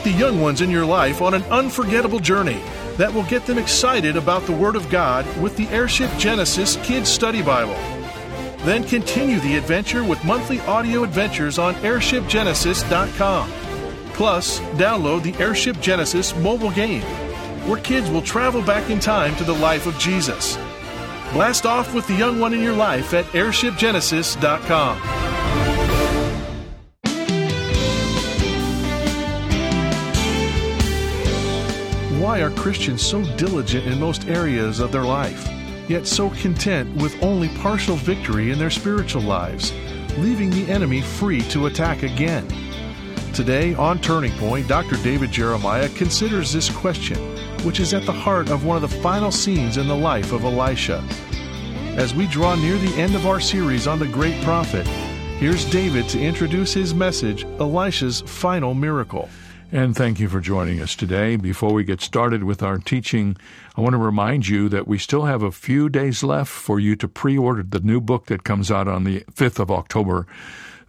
Take the young ones in your life on an unforgettable journey that will get them excited about the Word of God with the Airship Genesis Kids Study Bible. Then continue the adventure with monthly audio adventures on airshipgenesis.com. Plus, download the Airship Genesis mobile game, where kids will travel back in time to the life of Jesus. Blast off with the young one in your life at airshipgenesis.com. Are Christians so diligent in most areas of their life, yet so content with only partial victory in their spiritual lives, leaving the enemy free to attack again? Today, on Turning Point, Dr. David Jeremiah considers this question, which is at the heart of one of the final scenes in the life of Elisha. As we draw near the end of our series on the great prophet, here's David to introduce his message, Elisha's Final Miracle. And thank you for joining us today. Before we get started with our teaching, I want to remind you that we still have a few days left for you to pre order the new book that comes out on the 5th of October.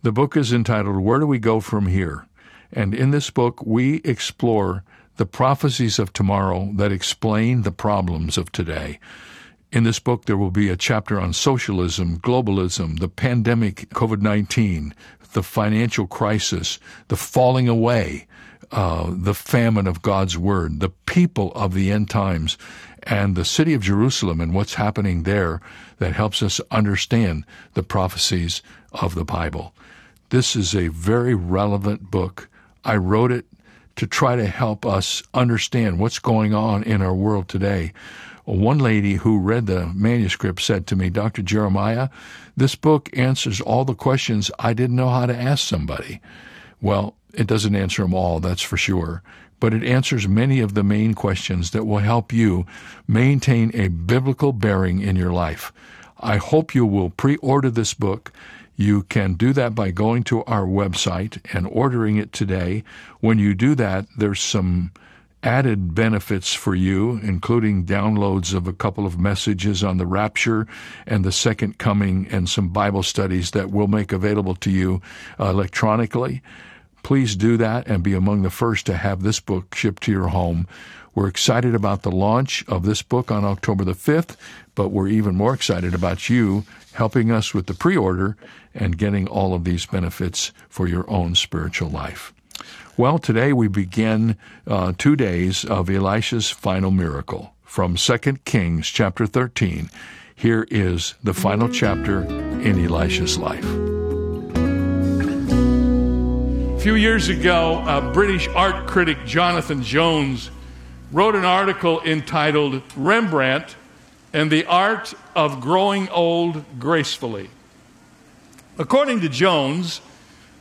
The book is entitled Where Do We Go From Here? And in this book, we explore the prophecies of tomorrow that explain the problems of today. In this book, there will be a chapter on socialism, globalism, the pandemic, COVID 19, the financial crisis, the falling away, uh, the famine of God's Word, the people of the end times, and the city of Jerusalem and what's happening there that helps us understand the prophecies of the Bible. This is a very relevant book. I wrote it to try to help us understand what's going on in our world today. One lady who read the manuscript said to me, Dr. Jeremiah, this book answers all the questions I didn't know how to ask somebody. Well, it doesn't answer them all, that's for sure, but it answers many of the main questions that will help you maintain a biblical bearing in your life. I hope you will pre order this book. You can do that by going to our website and ordering it today. When you do that, there's some added benefits for you, including downloads of a couple of messages on the rapture and the second coming and some Bible studies that we'll make available to you uh, electronically. Please do that and be among the first to have this book shipped to your home. We're excited about the launch of this book on October the 5th, but we're even more excited about you helping us with the pre order and getting all of these benefits for your own spiritual life. Well, today we begin uh, two days of Elisha's final miracle from 2 Kings chapter 13. Here is the final chapter in Elisha's life. A few years ago, British art critic, Jonathan Jones, wrote an article entitled Rembrandt and the Art of Growing Old Gracefully. According to Jones,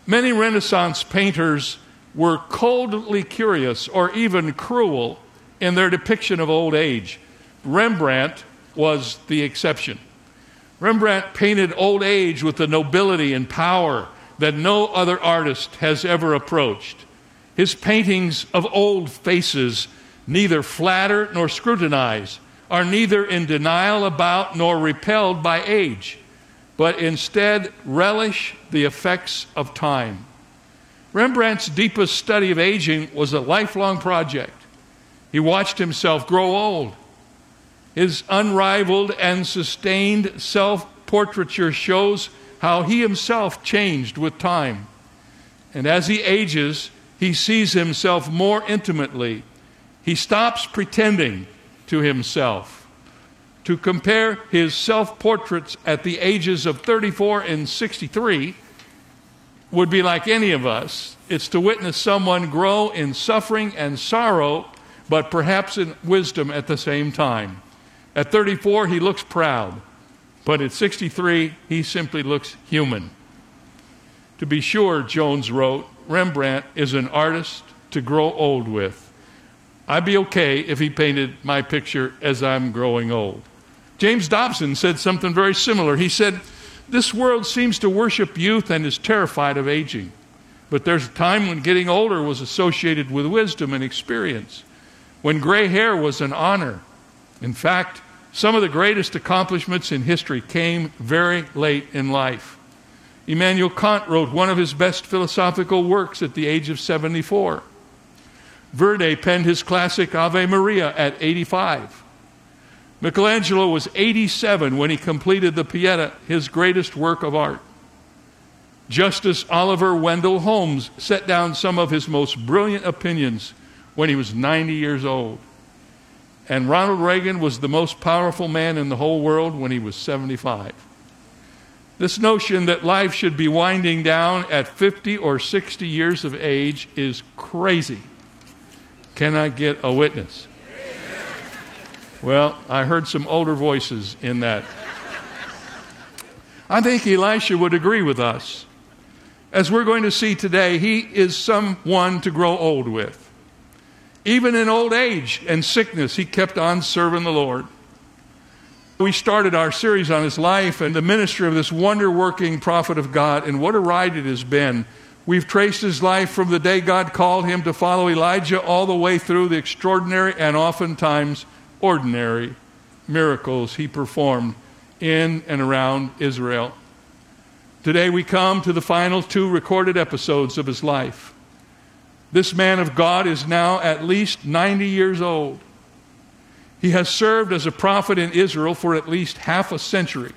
many Renaissance painters were coldly curious or even cruel in their depiction of old age. Rembrandt was the exception. Rembrandt painted old age with the nobility and power that no other artist has ever approached. His paintings of old faces neither flatter nor scrutinize, are neither in denial about nor repelled by age, but instead relish the effects of time. Rembrandt's deepest study of aging was a lifelong project. He watched himself grow old. His unrivaled and sustained self portraiture shows how he himself changed with time. And as he ages, he sees himself more intimately. He stops pretending to himself. To compare his self portraits at the ages of 34 and 63 would be like any of us. It's to witness someone grow in suffering and sorrow, but perhaps in wisdom at the same time. At 34, he looks proud, but at 63, he simply looks human. To be sure, Jones wrote, Rembrandt is an artist to grow old with. I'd be okay if he painted my picture as I'm growing old. James Dobson said something very similar. He said, this world seems to worship youth and is terrified of aging. But there's a time when getting older was associated with wisdom and experience, when gray hair was an honor. In fact, some of the greatest accomplishments in history came very late in life. Immanuel Kant wrote one of his best philosophical works at the age of 74. Verdi penned his classic Ave Maria at 85. Michelangelo was 87 when he completed the Pieta, his greatest work of art. Justice Oliver Wendell Holmes set down some of his most brilliant opinions when he was 90 years old. And Ronald Reagan was the most powerful man in the whole world when he was 75. This notion that life should be winding down at 50 or 60 years of age is crazy. Can I get a witness? Well, I heard some older voices in that. I think Elisha would agree with us. As we're going to see today, he is someone to grow old with. Even in old age and sickness, he kept on serving the Lord. We started our series on his life and the ministry of this wonder working prophet of God, and what a ride it has been. We've traced his life from the day God called him to follow Elijah all the way through the extraordinary and oftentimes ordinary miracles he performed in and around Israel. Today we come to the final two recorded episodes of his life. This man of God is now at least 90 years old. He has served as a prophet in Israel for at least half a century.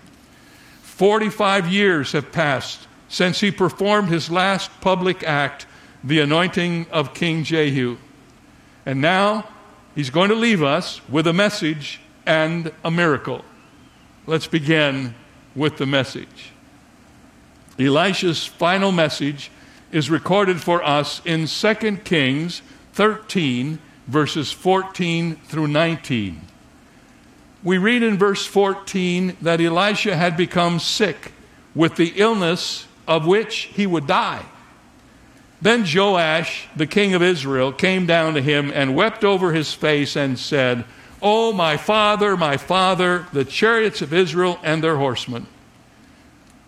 45 years have passed since he performed his last public act, the anointing of King Jehu. And now he's going to leave us with a message and a miracle. Let's begin with the message. Elisha's final message is recorded for us in 2 Kings 13, verses 14 through 19. We read in verse 14 that Elisha had become sick with the illness of which he would die. Then Joash, the king of Israel, came down to him and wept over his face and said, Oh, my father, my father, the chariots of Israel and their horsemen.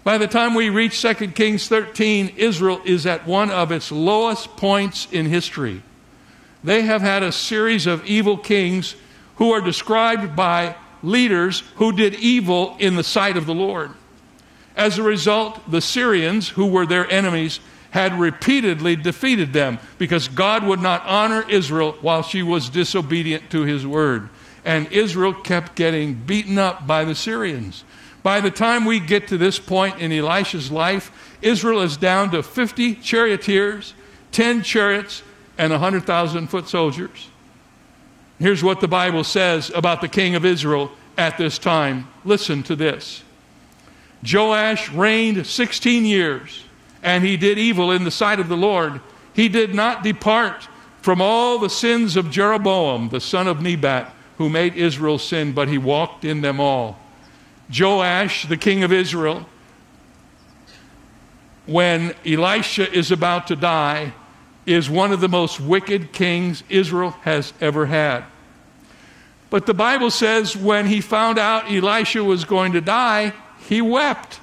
By the time we reach 2 Kings 13, Israel is at one of its lowest points in history. They have had a series of evil kings who are described by leaders who did evil in the sight of the Lord. As a result, the Syrians, who were their enemies, had repeatedly defeated them because God would not honor Israel while she was disobedient to his word. And Israel kept getting beaten up by the Syrians. By the time we get to this point in Elisha's life, Israel is down to 50 charioteers, 10 chariots, and 100,000 foot soldiers. Here's what the Bible says about the king of Israel at this time. Listen to this Joash reigned 16 years, and he did evil in the sight of the Lord. He did not depart from all the sins of Jeroboam, the son of Nebat, who made Israel sin, but he walked in them all. Joash, the king of Israel, when Elisha is about to die, is one of the most wicked kings Israel has ever had. But the Bible says when he found out Elisha was going to die, he wept.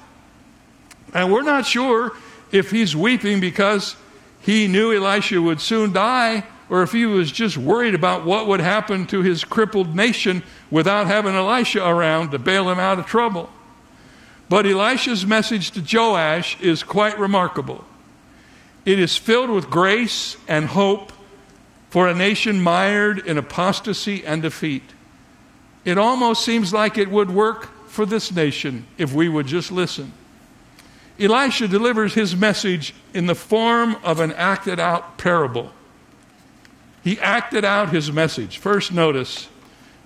And we're not sure if he's weeping because he knew Elisha would soon die or if he was just worried about what would happen to his crippled nation without having Elisha around to bail him out of trouble. But Elisha's message to Joash is quite remarkable. It is filled with grace and hope for a nation mired in apostasy and defeat. It almost seems like it would work for this nation if we would just listen. Elisha delivers his message in the form of an acted out parable. He acted out his message. First, notice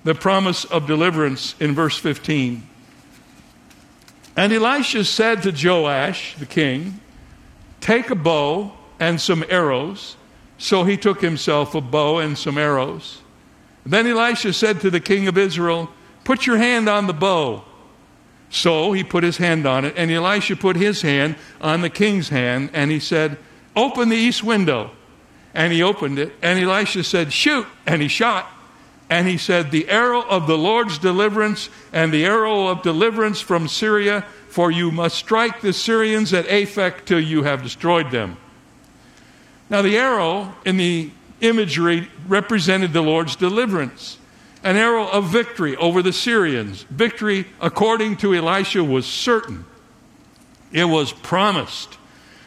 the promise of deliverance in verse 15. And Elisha said to Joash, the king, Take a bow and some arrows. So he took himself a bow and some arrows. Then Elisha said to the king of Israel, Put your hand on the bow. So he put his hand on it, and Elisha put his hand on the king's hand, and he said, Open the east window and he opened it. And Elisha said, Shoot. And he shot. And he said, The arrow of the Lord's deliverance and the arrow of deliverance from Syria, for you must strike the Syrians at Aphek till you have destroyed them. Now, the arrow in the imagery represented the Lord's deliverance an arrow of victory over the Syrians. Victory, according to Elisha, was certain, it was promised.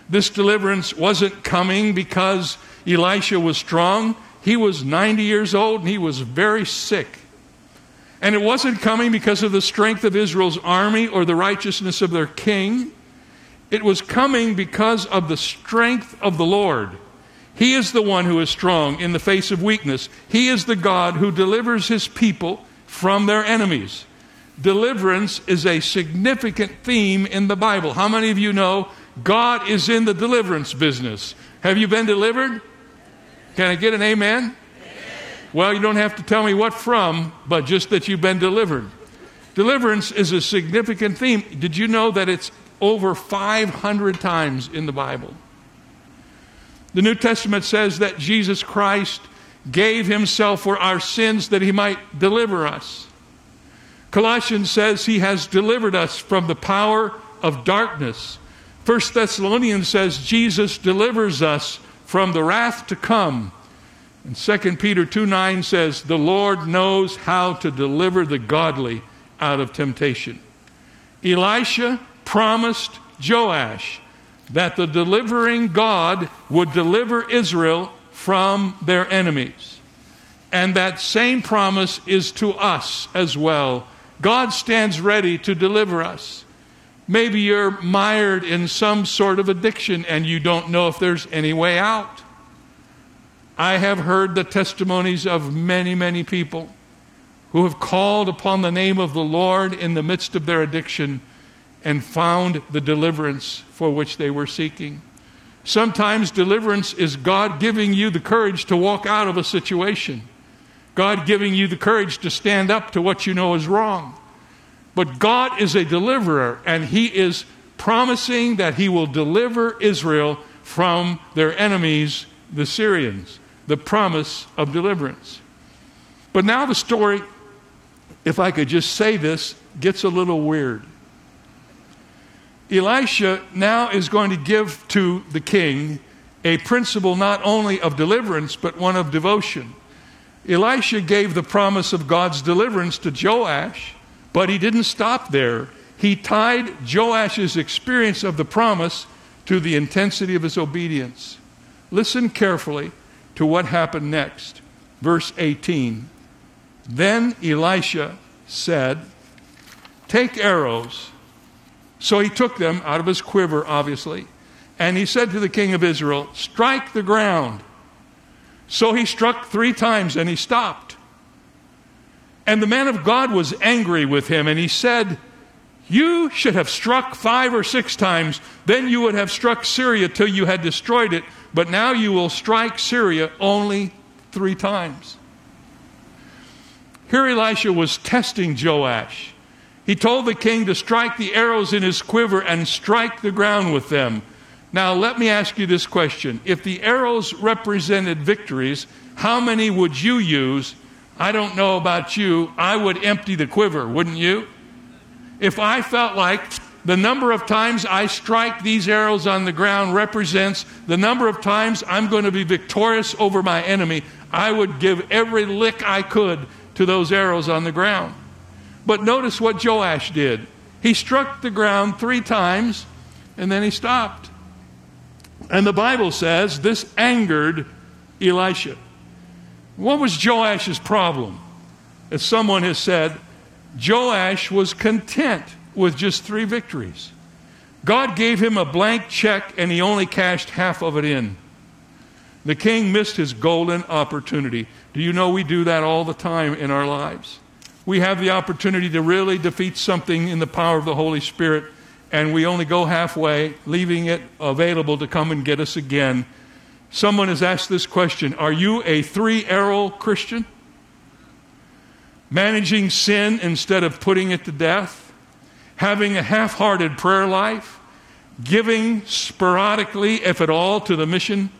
This deliverance wasn't coming because Elisha was strong. he was 90 years old and he was very sick. And it wasn't coming because of the strength of Israel's army or the righteousness of their king. It was coming because of the strength of the Lord. He is the one who is strong in the face of weakness. He is the God who delivers his people from their enemies. Deliverance is a significant theme in the Bible. How many of you know God is in the deliverance business? Have you been delivered? Can I get an amen? amen? Well, you don't have to tell me what from, but just that you've been delivered. Deliverance is a significant theme. Did you know that it's over 500 times in the Bible? The New Testament says that Jesus Christ gave himself for our sins that he might deliver us. Colossians says he has delivered us from the power of darkness. First Thessalonians says Jesus delivers us from the wrath to come. And 2 Peter 2 9 says, The Lord knows how to deliver the godly out of temptation. Elisha promised Joash that the delivering God would deliver Israel from their enemies. And that same promise is to us as well. God stands ready to deliver us. Maybe you're mired in some sort of addiction and you don't know if there's any way out. I have heard the testimonies of many, many people who have called upon the name of the Lord in the midst of their addiction and found the deliverance for which they were seeking. Sometimes deliverance is God giving you the courage to walk out of a situation, God giving you the courage to stand up to what you know is wrong. But God is a deliverer, and He is promising that He will deliver Israel from their enemies, the Syrians. The promise of deliverance. But now the story, if I could just say this, gets a little weird. Elisha now is going to give to the king a principle not only of deliverance, but one of devotion. Elisha gave the promise of God's deliverance to Joash but he didn't stop there. He tied Joash's experience of the promise to the intensity of his obedience. Listen carefully to what happened next. Verse 18. Then Elisha said, Take arrows. So he took them out of his quiver, obviously, and he said to the king of Israel, Strike the ground. So he struck three times and he stopped. And the man of God was angry with him, and he said, You should have struck five or six times, then you would have struck Syria till you had destroyed it, but now you will strike Syria only three times. Here Elisha was testing Joash. He told the king to strike the arrows in his quiver and strike the ground with them. Now, let me ask you this question. If the arrows represented victories, how many would you use I don't know about you, I would empty the quiver, wouldn't you? If I felt like the number of times I strike these arrows on the ground represents the number of times I'm going to be victorious over my enemy, I would give every lick I could to those arrows on the ground. But notice what Joash did. He struck the ground three times and then he stopped. And the Bible says this angered Elisha. What was Joash's problem? As someone has said, Joash was content with just three victories. God gave him a blank check and he only cashed half of it in. The king missed his golden opportunity. Do you know we do that all the time in our lives? We have the opportunity to really defeat something in the power of the Holy Spirit, and we only go halfway, leaving it available to come and get us again Someone has asked this question Are you a three arrow Christian? Managing sin instead of putting it to death? Having a half hearted prayer life? Giving sporadically, if at all, to the mission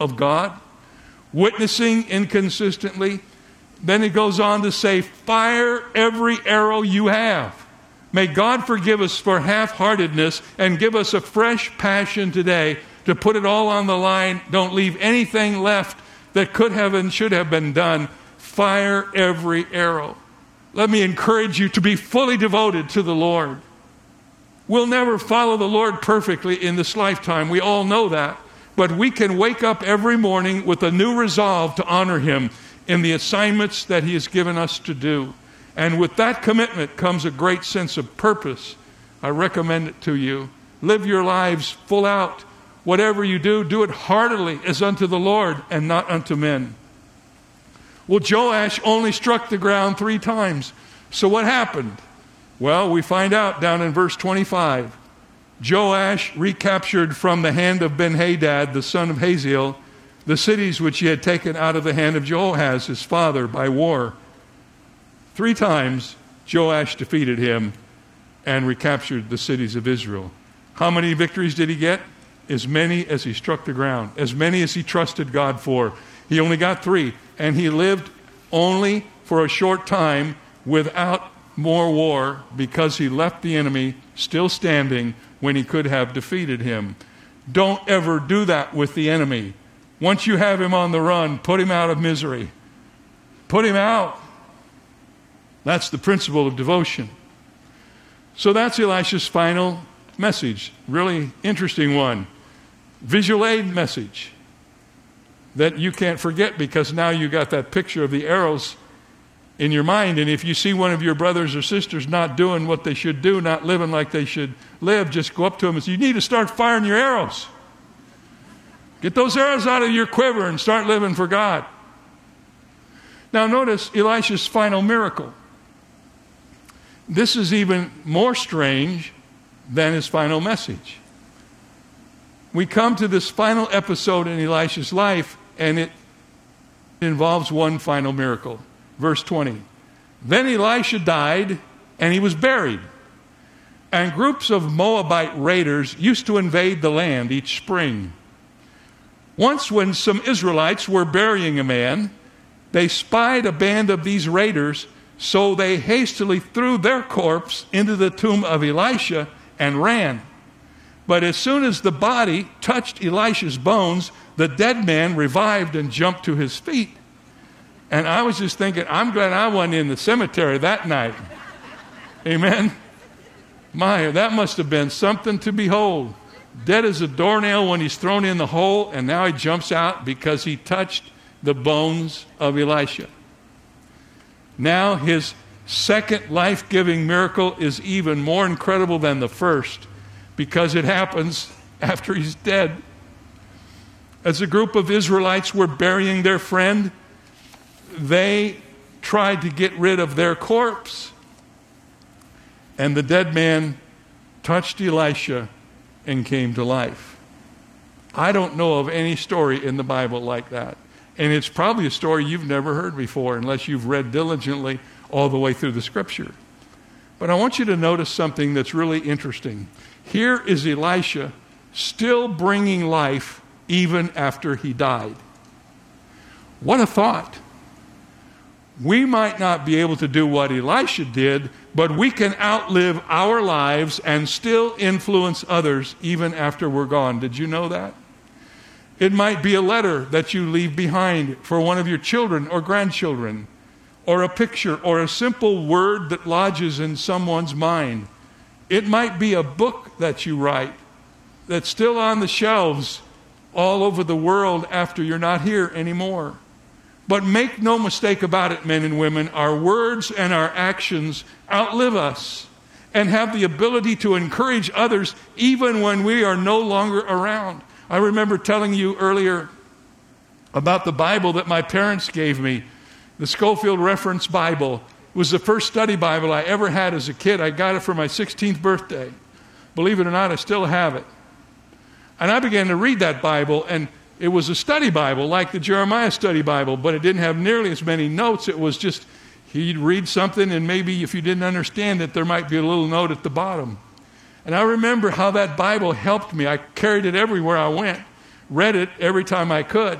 of God? Witnessing inconsistently? Then he goes on to say, Fire every arrow you have. May God forgive us for half heartedness and give us a fresh passion today to put it all on the line. Don't leave anything left that could have and should have been done. Fire every arrow. Let me encourage you to be fully devoted to the Lord. We'll never follow the Lord perfectly in this lifetime. We all know that. but we can wake up every morning with a new resolve to honor Him in the assignments that He has given us to do. And with that commitment comes a great sense of purpose. I recommend it to you. Live your lives full out. Whatever you do, do it heartily as unto the Lord and not unto men. Well, Joash only struck the ground three times. So what happened? Well, we find out down in verse 25. Joash recaptured from the hand of Ben Hadad, the son of Hazael, the cities which he had taken out of the hand of Jehoahaz, his father, by war. Three times Joash defeated him and recaptured the cities of Israel. How many victories did he get? As many as he struck the ground, as many as he trusted God for. He only got three, and he lived only for a short time without more war because he left the enemy still standing when he could have defeated him. Don't ever do that with the enemy. Once you have him on the run, put him out of misery. Put him out. That's the principle of devotion. So that's Elisha's final message. Really interesting one. Visual aid message that you can't forget because now you got that picture of the arrows in your mind. And if you see one of your brothers or sisters not doing what they should do, not living like they should live, just go up to them and say, You need to start firing your arrows. Get those arrows out of your quiver and start living for God. Now, notice Elisha's final miracle. This is even more strange than his final message. We come to this final episode in Elisha's life, and it involves one final miracle. Verse 20. Then Elisha died and he was buried. And groups of Moabite raiders used to invade the land each spring. Once, when some Israelites were burying a man, they spied a band of these raiders, so they hastily threw their corpse into the tomb of Elisha and ran. But as soon as the body touched Elisha's bones, the dead man revived and jumped to his feet. And I was just thinking, I'm glad I wasn't in the cemetery that night. Amen. My, that must have been something to behold. Dead as a doornail when he's thrown in the hole, and now he jumps out because he touched the bones of Elisha. Now his second life giving miracle is even more incredible than the first because it happens after he's dead. As a group of Israelites were burying their friend, they tried to get rid of their corpse. And the dead man touched Elisha and came to life. I don't know of any story in the Bible like that. And it's probably a story you've never heard before unless you've read diligently all the way through the scripture. But I want you to notice something that's really interesting. Here is Elisha still bringing life even after he died. What a thought! We might not be able to do what Elisha did, but we can outlive our lives and still influence others even after we're gone. Did you know that? It might be a letter that you leave behind for one of your children or grandchildren, or a picture, or a simple word that lodges in someone's mind. It might be a book that you write that's still on the shelves all over the world after you're not here anymore. But make no mistake about it, men and women, our words and our actions outlive us and have the ability to encourage others even when we are no longer around. I remember telling you earlier about the Bible that my parents gave me, the Scofield Reference Bible. Was the first study Bible I ever had as a kid. I got it for my 16th birthday. Believe it or not, I still have it. And I began to read that Bible, and it was a study Bible, like the Jeremiah study Bible, but it didn't have nearly as many notes. It was just, he'd read something, and maybe if you didn't understand it, there might be a little note at the bottom. And I remember how that Bible helped me. I carried it everywhere I went, read it every time I could.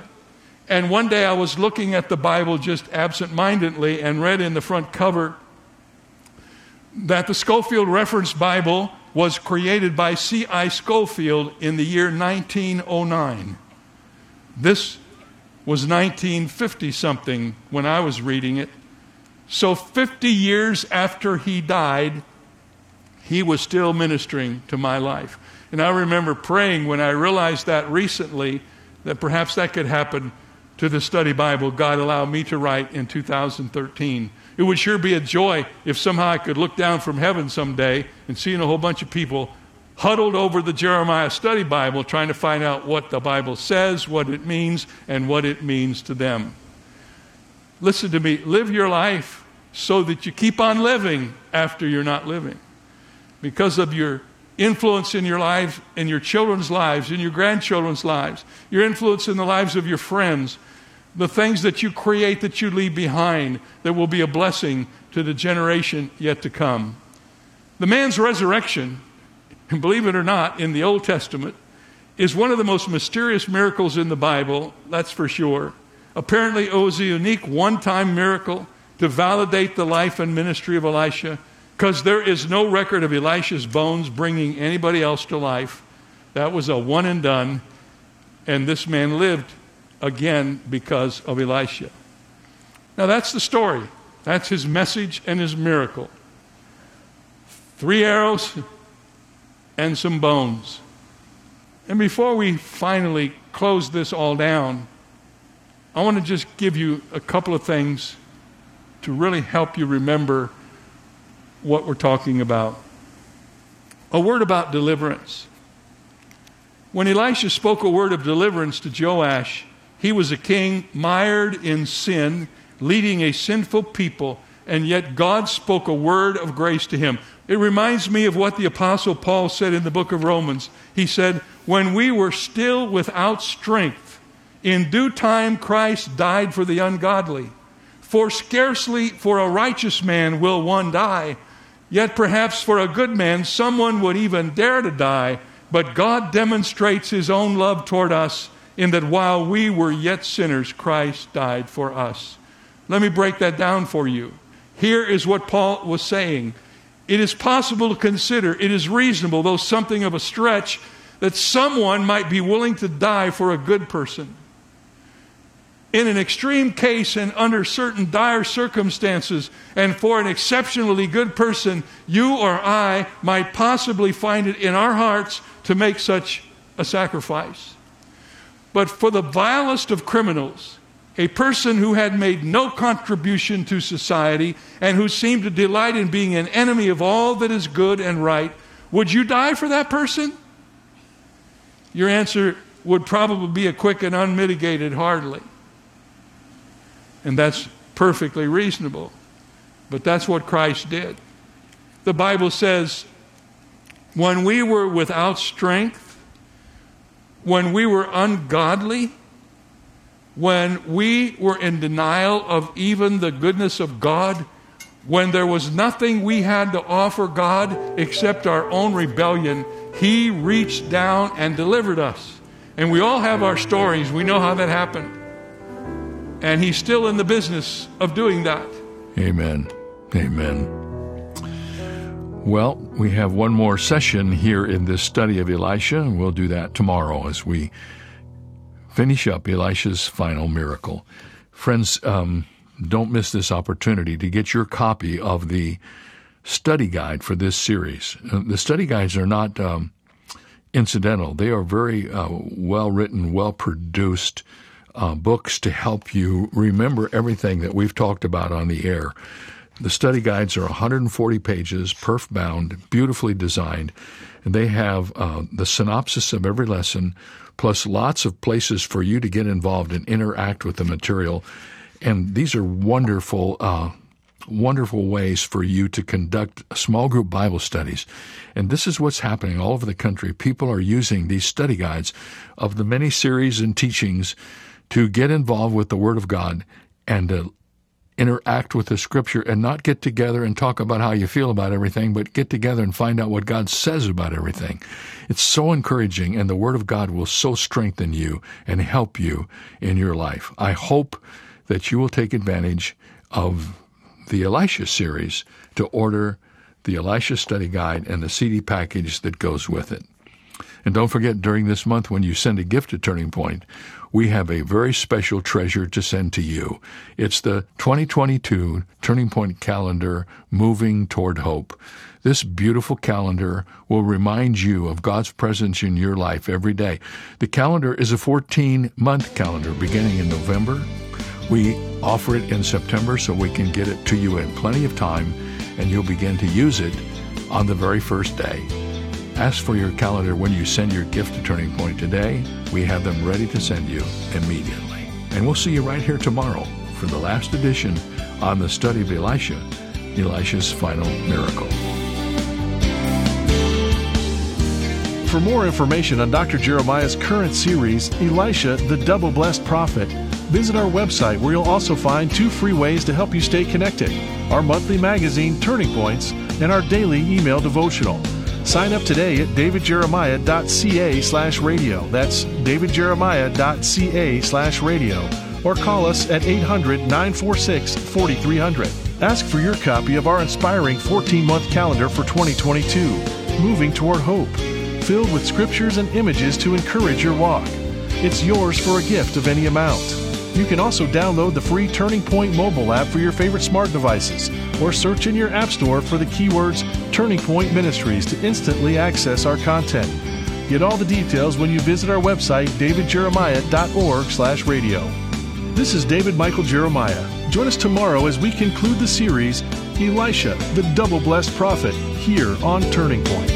And one day I was looking at the Bible just absentmindedly and read in the front cover that the Scofield Reference Bible was created by C.I. Scofield in the year 1909. This was 1950 something when I was reading it. So 50 years after he died, he was still ministering to my life. And I remember praying when I realized that recently that perhaps that could happen to the study Bible God allowed me to write in 2013. It would sure be a joy if somehow I could look down from heaven someday and see a whole bunch of people huddled over the Jeremiah study Bible trying to find out what the Bible says, what it means, and what it means to them. Listen to me, live your life so that you keep on living after you're not living. Because of your influence in your lives, in your children's lives, in your grandchildren's lives, your influence in the lives of your friends, the things that you create that you leave behind that will be a blessing to the generation yet to come. The man's resurrection, and believe it or not, in the Old Testament, is one of the most mysterious miracles in the Bible, that's for sure. Apparently, it was a unique one time miracle to validate the life and ministry of Elisha because there is no record of Elisha's bones bringing anybody else to life. That was a one and done, and this man lived again because of Elisha. Now, that's the story. That's his message and his miracle. Three arrows and some bones. And before we finally close this all down, I want to just give you a couple of things to really help you remember what we're talking about. A word about deliverance. When Elisha spoke a word of deliverance to Joash, he was a king mired in sin, leading a sinful people, and yet God spoke a word of grace to him. It reminds me of what the Apostle Paul said in the book of Romans. He said, When we were still without strength, in due time, Christ died for the ungodly. For scarcely for a righteous man will one die, yet perhaps for a good man someone would even dare to die. But God demonstrates his own love toward us in that while we were yet sinners, Christ died for us. Let me break that down for you. Here is what Paul was saying. It is possible to consider, it is reasonable, though something of a stretch, that someone might be willing to die for a good person in an extreme case and under certain dire circumstances, and for an exceptionally good person, you or I might possibly find it in our hearts to make such a sacrifice. But for the vilest of criminals, a person who had made no contribution to society and who seemed to delight in being an enemy of all that is good and right, would you die for that person? Your answer would probably be a quick and unmitigated hardly. And that's perfectly reasonable. But that's what Christ did. The Bible says, when we were without strength, when we were ungodly, when we were in denial of even the goodness of God, when there was nothing we had to offer God except our own rebellion, He reached down and delivered us. And we all have our stories. We know how that happened. And he's still in the business of doing that. Amen. Amen. Well, we have one more session here in this study of Elisha, and we'll do that tomorrow as we finish up Elisha's final miracle. Friends, um, don't miss this opportunity to get your copy of the study guide for this series. Uh, the study guides are not um, incidental, they are very uh, well written, well produced uh, books to help you remember everything that we've talked about on the air. The study guides are 140 pages, perf bound, beautifully designed, and they have uh, the synopsis of every lesson, plus lots of places for you to get involved and interact with the material. And these are wonderful, uh, wonderful ways for you to conduct small group Bible studies. And this is what's happening all over the country. People are using these study guides of the many series and teachings to get involved with the Word of God and to interact with the Scripture and not get together and talk about how you feel about everything, but get together and find out what God says about everything. It's so encouraging, and the Word of God will so strengthen you and help you in your life. I hope that you will take advantage of the Elisha series to order the Elisha Study Guide and the CD package that goes with it. And don't forget, during this month, when you send a gift to Turning Point, we have a very special treasure to send to you. It's the 2022 Turning Point calendar, Moving Toward Hope. This beautiful calendar will remind you of God's presence in your life every day. The calendar is a 14 month calendar beginning in November. We offer it in September so we can get it to you in plenty of time and you'll begin to use it on the very first day. Ask for your calendar when you send your gift to Turning Point today. We have them ready to send you immediately. And we'll see you right here tomorrow for the last edition on the study of Elisha, Elisha's final miracle. For more information on Dr. Jeremiah's current series, Elisha, the Double Blessed Prophet, visit our website where you'll also find two free ways to help you stay connected our monthly magazine, Turning Points, and our daily email devotional. Sign up today at davidjeremiah.ca slash radio. That's davidjeremiah.ca slash radio. Or call us at 800 946 4300. Ask for your copy of our inspiring 14 month calendar for 2022, Moving Toward Hope filled with scriptures and images to encourage your walk. It's yours for a gift of any amount. You can also download the free Turning Point mobile app for your favorite smart devices or search in your App Store for the keywords Turning Point Ministries to instantly access our content. Get all the details when you visit our website davidjeremiah.org/radio. This is David Michael Jeremiah. Join us tomorrow as we conclude the series Elisha, the double blessed prophet, here on Turning Point.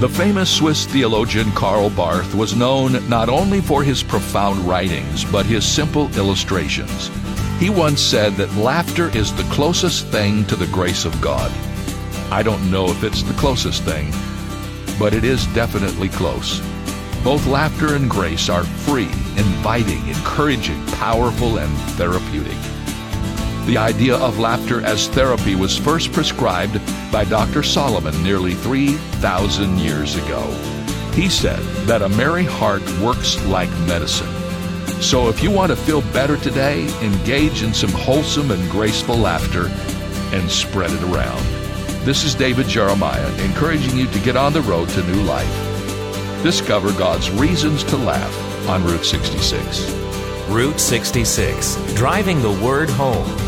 The famous Swiss theologian Karl Barth was known not only for his profound writings, but his simple illustrations. He once said that laughter is the closest thing to the grace of God. I don't know if it's the closest thing, but it is definitely close. Both laughter and grace are free, inviting, encouraging, powerful, and therapeutic. The idea of laughter as therapy was first prescribed by Dr. Solomon nearly 3,000 years ago. He said that a merry heart works like medicine. So if you want to feel better today, engage in some wholesome and graceful laughter and spread it around. This is David Jeremiah encouraging you to get on the road to new life. Discover God's reasons to laugh on Route 66. Route 66, driving the word home.